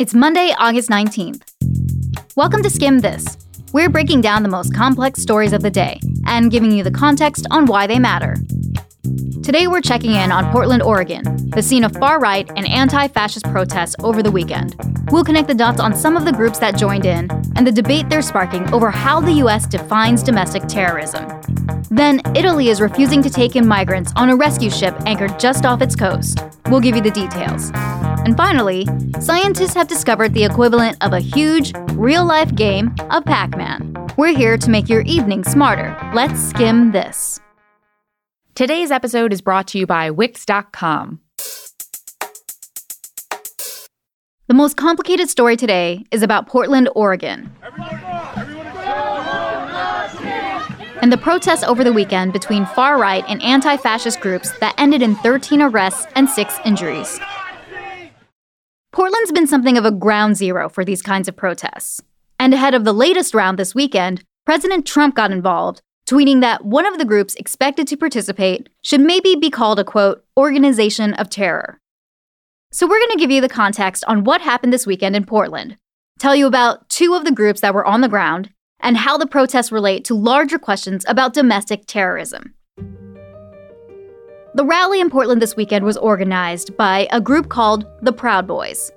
It's Monday, August 19th. Welcome to Skimm This. We're breaking down the most complex stories of the day and giving you the context on why they matter. Today, we're checking in on Portland, Oregon, the scene of far right and anti fascist protests over the weekend. We'll connect the dots on some of the groups that joined in and the debate they're sparking over how the U.S. defines domestic terrorism. Then, Italy is refusing to take in migrants on a rescue ship anchored just off its coast. We'll give you the details. And finally, scientists have discovered the equivalent of a huge, real life game of Pac Man. We're here to make your evening smarter. Let's skim this. Today's episode is brought to you by Wix.com. The most complicated story today is about Portland, Oregon. And the protests over the weekend between far right and anti fascist groups that ended in 13 arrests and 6 injuries. Portland's been something of a ground zero for these kinds of protests. And ahead of the latest round this weekend, President Trump got involved, tweeting that one of the groups expected to participate should maybe be called a quote, organization of terror. So we're going to give you the context on what happened this weekend in Portland, tell you about two of the groups that were on the ground, and how the protests relate to larger questions about domestic terrorism. The rally in Portland this weekend was organized by a group called the Proud Boys.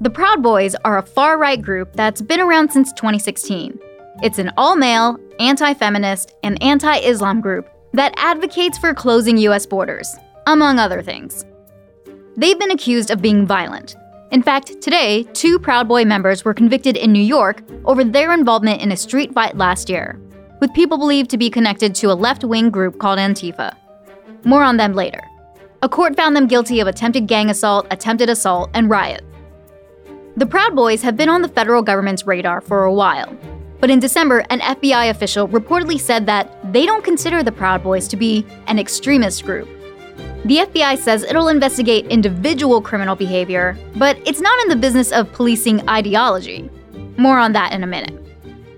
The Proud Boys are a far right group that's been around since 2016. It's an all male, anti feminist, and anti Islam group that advocates for closing US borders, among other things. They've been accused of being violent. In fact, today, two Proud Boy members were convicted in New York over their involvement in a street fight last year, with people believed to be connected to a left wing group called Antifa. More on them later. A court found them guilty of attempted gang assault, attempted assault, and riot. The Proud Boys have been on the federal government's radar for a while. But in December, an FBI official reportedly said that they don't consider the Proud Boys to be an extremist group. The FBI says it'll investigate individual criminal behavior, but it's not in the business of policing ideology. More on that in a minute.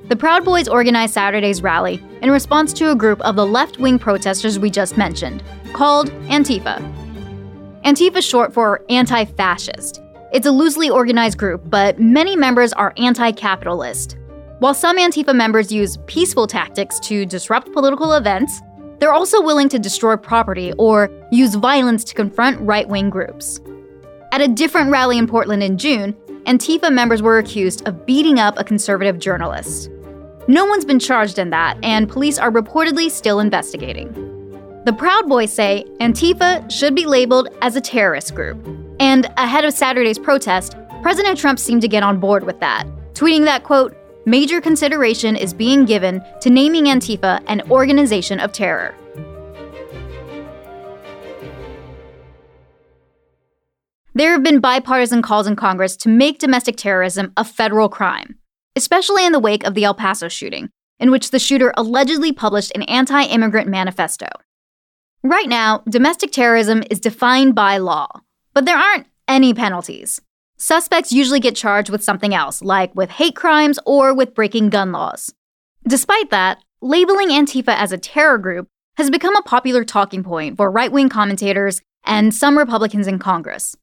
The Proud Boys organized Saturday's rally in response to a group of the left wing protesters we just mentioned, called Antifa. Antifa is short for anti fascist. It's a loosely organized group, but many members are anti capitalist. While some Antifa members use peaceful tactics to disrupt political events, they're also willing to destroy property or use violence to confront right wing groups. At a different rally in Portland in June, Antifa members were accused of beating up a conservative journalist. No one's been charged in that, and police are reportedly still investigating. The Proud Boys say Antifa should be labeled as a terrorist group. And ahead of Saturday's protest, President Trump seemed to get on board with that, tweeting that, quote, major consideration is being given to naming Antifa an organization of terror. There have been bipartisan calls in Congress to make domestic terrorism a federal crime especially in the wake of the El Paso shooting, in which the shooter allegedly published an anti immigrant manifesto. Right now, domestic terrorism is defined by law, but there aren't any penalties. Suspects usually get charged with something else, like with hate crimes or with breaking gun laws. Despite that, labeling Antifa as a terror group has become a popular talking point for right wing commentators and some Republicans in Congress.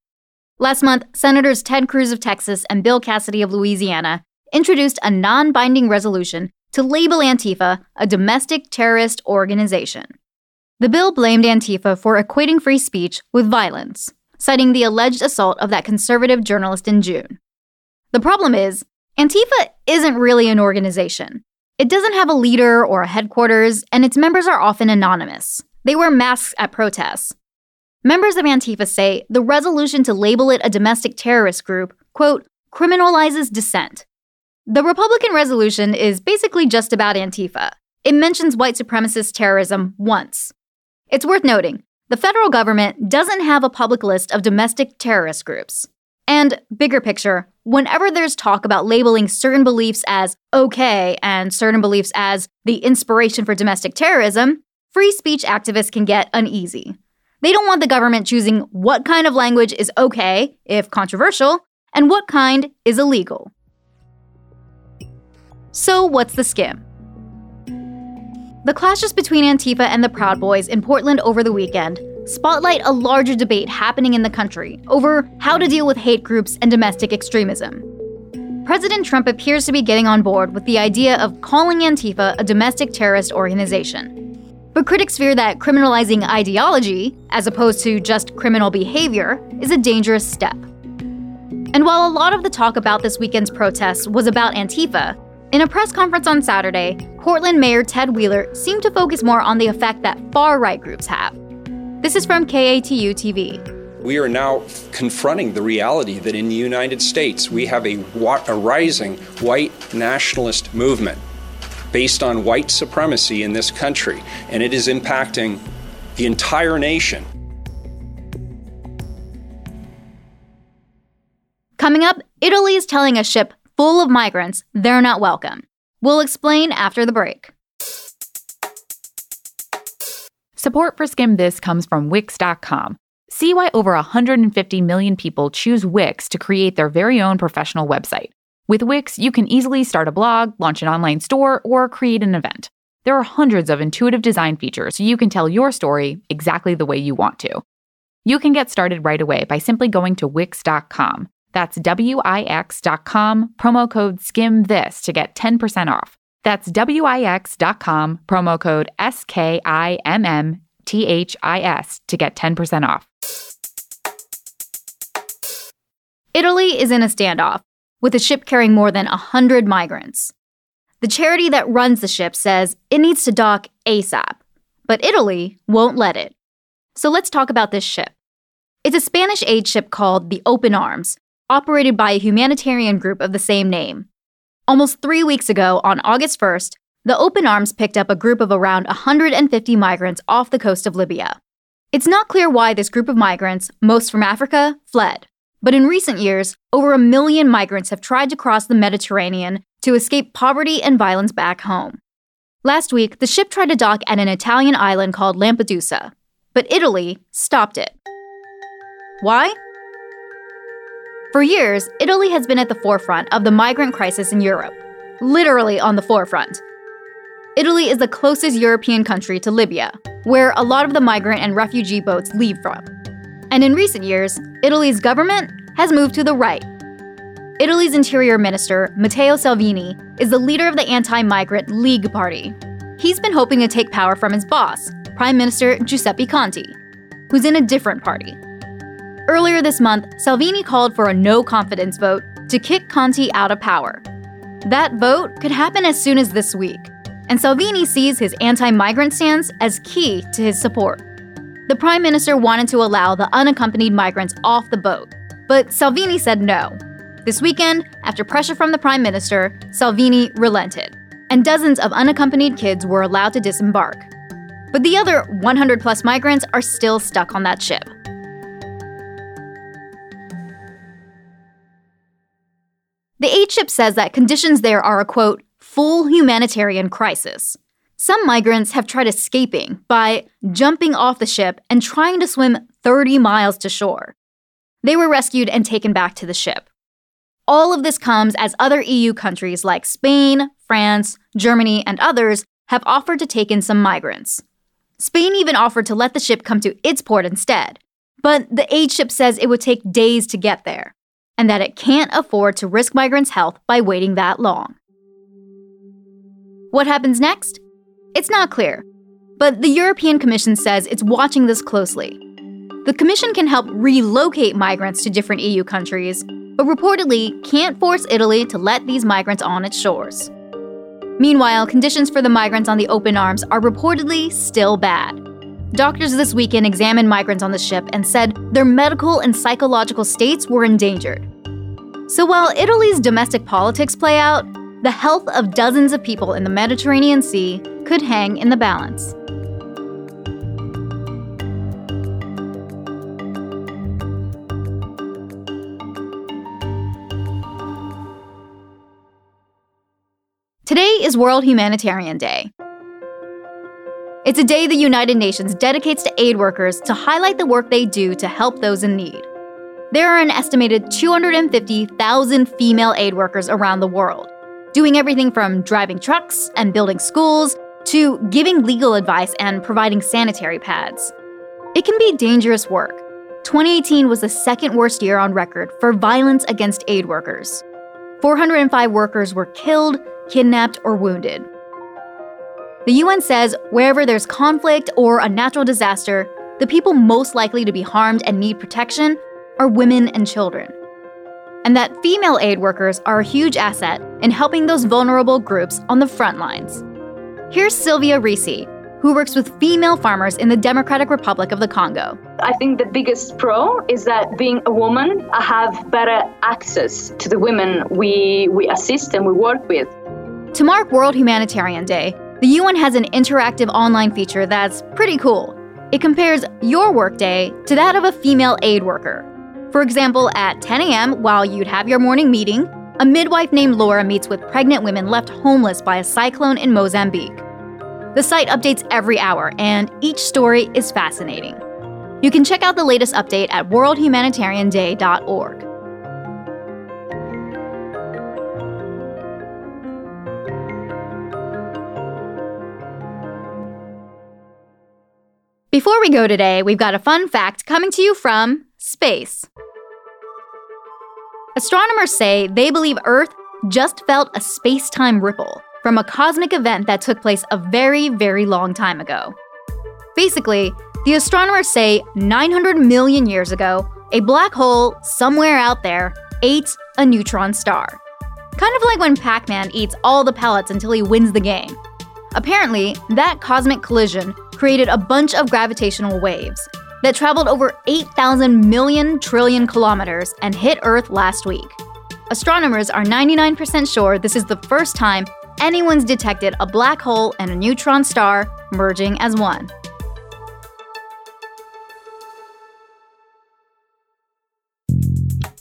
Last month, Senators Ted Cruz of Texas and Bill Cassidy of Louisiana introduced a non binding resolution to label Antifa a domestic terrorist organization. The bill blamed Antifa for equating free speech with violence, citing the alleged assault of that conservative journalist in June. The problem is, Antifa isn't really an organization. It doesn't have a leader or a headquarters, and its members are often anonymous. They wear masks at protests. Members of Antifa say the resolution to label it a domestic terrorist group, quote, criminalizes dissent the Republican resolution is basically just about Antifa. It mentions white supremacist terrorism once. It's worth noting the federal government doesn't have a public list of domestic terrorist groups. And bigger picture, whenever there's talk about labeling certain beliefs as okay and certain beliefs as the inspiration for domestic terrorism, free speech activists can get uneasy. They don't want the government choosing what kind of language is okay, if controversial, and what kind is illegal. So, what's the skim? The clashes between Antifa and the Proud Boys in Portland over the weekend spotlight a larger debate happening in the country over how to deal with hate groups and domestic extremism. President Trump appears to be getting on board with the idea of calling Antifa a domestic terrorist organization. But critics fear that criminalizing ideology, as opposed to just criminal behavior, is a dangerous step. And while a lot of the talk about this weekend's protests was about Antifa, in a press conference on Saturday, Portland Mayor Ted Wheeler seemed to focus more on the effect that far right groups have. This is from KATU TV. We are now confronting the reality that in the United States we have a, a rising white nationalist movement based on white supremacy in this country, and it is impacting the entire nation. Coming up, Italy is telling a ship full of migrants they're not welcome. We'll explain after the break. Support for Skimm This comes from Wix.com. See why over 150 million people choose Wix to create their very own professional website. With Wix, you can easily start a blog, launch an online store, or create an event. There are hundreds of intuitive design features so you can tell your story exactly the way you want to. You can get started right away by simply going to Wix.com. That's W-I-X.com, promo code SKIM to get 10% off. That's W-I-X.com, promo code S-K-I-M-M-T-H-I-S to get 10% off. Italy is in a standoff with a ship carrying more than 100 migrants. The charity that runs the ship says it needs to dock ASAP, but Italy won't let it. So let's talk about this ship. It's a Spanish aid ship called the Open Arms, operated by a humanitarian group of the same name. Almost three weeks ago, on August 1st, the Open Arms picked up a group of around 150 migrants off the coast of Libya. It's not clear why this group of migrants, most from Africa, fled. But in recent years, over a million migrants have tried to cross the Mediterranean to escape poverty and violence back home. Last week, the ship tried to dock at an Italian island called Lampedusa, but Italy stopped it. Why? For years, Italy has been at the forefront of the migrant crisis in Europe, literally on the forefront. Italy is the closest European country to Libya, where a lot of the migrant and refugee boats leave from. And in recent years, Italy's government has moved to the right. Italy's interior minister, Matteo Salvini, is the leader of the anti migrant League Party. He's been hoping to take power from his boss, Prime Minister Giuseppe Conte, who's in a different party. Earlier this month, Salvini called for a no confidence vote to kick Conte out of power. That vote could happen as soon as this week, and Salvini sees his anti migrant stance as key to his support. The prime minister wanted to allow the unaccompanied migrants off the boat, but Salvini said no. This weekend, after pressure from the prime minister, Salvini relented, and dozens of unaccompanied kids were allowed to disembark. But the other 100 plus migrants are still stuck on that ship. The ship says that conditions there are a quote, full humanitarian crisis. Some migrants have tried escaping by jumping off the ship and trying to swim 30 miles to shore. They were rescued and taken back to the ship. All of this comes as other EU countries like Spain, France, Germany, and others have offered to take in some migrants. Spain even offered to let the ship come to its port instead, but the aid ship says it would take days to get there, and that it can't afford to risk migrants' health by waiting that long. What happens next? It's not clear, but the European Commission says it's watching this closely. The Commission can help relocate migrants to different EU countries, but reportedly can't force Italy to let these migrants on its shores. Meanwhile, conditions for the migrants on the open arms are reportedly still bad. Doctors this weekend examined migrants on the ship and said their medical and psychological states were endangered. So while Italy's domestic politics play out, the health of dozens of people in the Mediterranean Sea could hang in the balance. Today is World Humanitarian Day. It's a day the United Nations dedicates to aid workers to highlight the work they do to help those in need. There are an estimated 250,000 female aid workers around the world, doing everything from driving trucks and building schools to giving legal advice and providing sanitary pads. It can be dangerous work. 2018 was the second worst year on record for violence against aid workers. 405 workers were killed, kidnapped, or wounded. The UN says wherever there's conflict or a natural disaster, the people most likely to be harmed and need protection are women and children. And that female aid workers are a huge asset in helping those vulnerable groups on the front lines. Here's Sylvia Risi, who works with female farmers in the Democratic Republic of the Congo. I think the biggest pro is that being a woman, I have better access to the women we, we assist and we work with. To mark World Humanitarian Day, the UN has an interactive online feature that's pretty cool. It compares your workday to that of a female aid worker. For example, at 10 a.m., while you'd have your morning meeting, a midwife named Laura meets with pregnant women left homeless by a cyclone in Mozambique. The site updates every hour, and each story is fascinating. You can check out the latest update at worldhumanitarianday.org. Before we go today, we've got a fun fact coming to you from space. Astronomers say they believe Earth just felt a space time ripple from a cosmic event that took place a very, very long time ago. Basically, the astronomers say 900 million years ago, a black hole somewhere out there ate a neutron star. Kind of like when Pac Man eats all the pellets until he wins the game. Apparently, that cosmic collision created a bunch of gravitational waves that traveled over 8,000 million trillion kilometers and hit Earth last week. Astronomers are 99% sure this is the first time anyone's detected a black hole and a neutron star merging as one.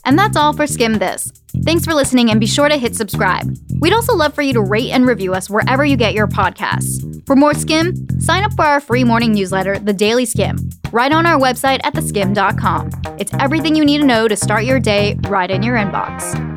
And that's all for Skimm This. Thanks for listening and be sure to hit subscribe. We'd also love for you to rate and review us wherever you get your podcasts. For more Skimm, sign up for our free morning newsletter, The Daily Skimm, right on our website at theskimm.com. It's everything you need to know to start your day right in your inbox.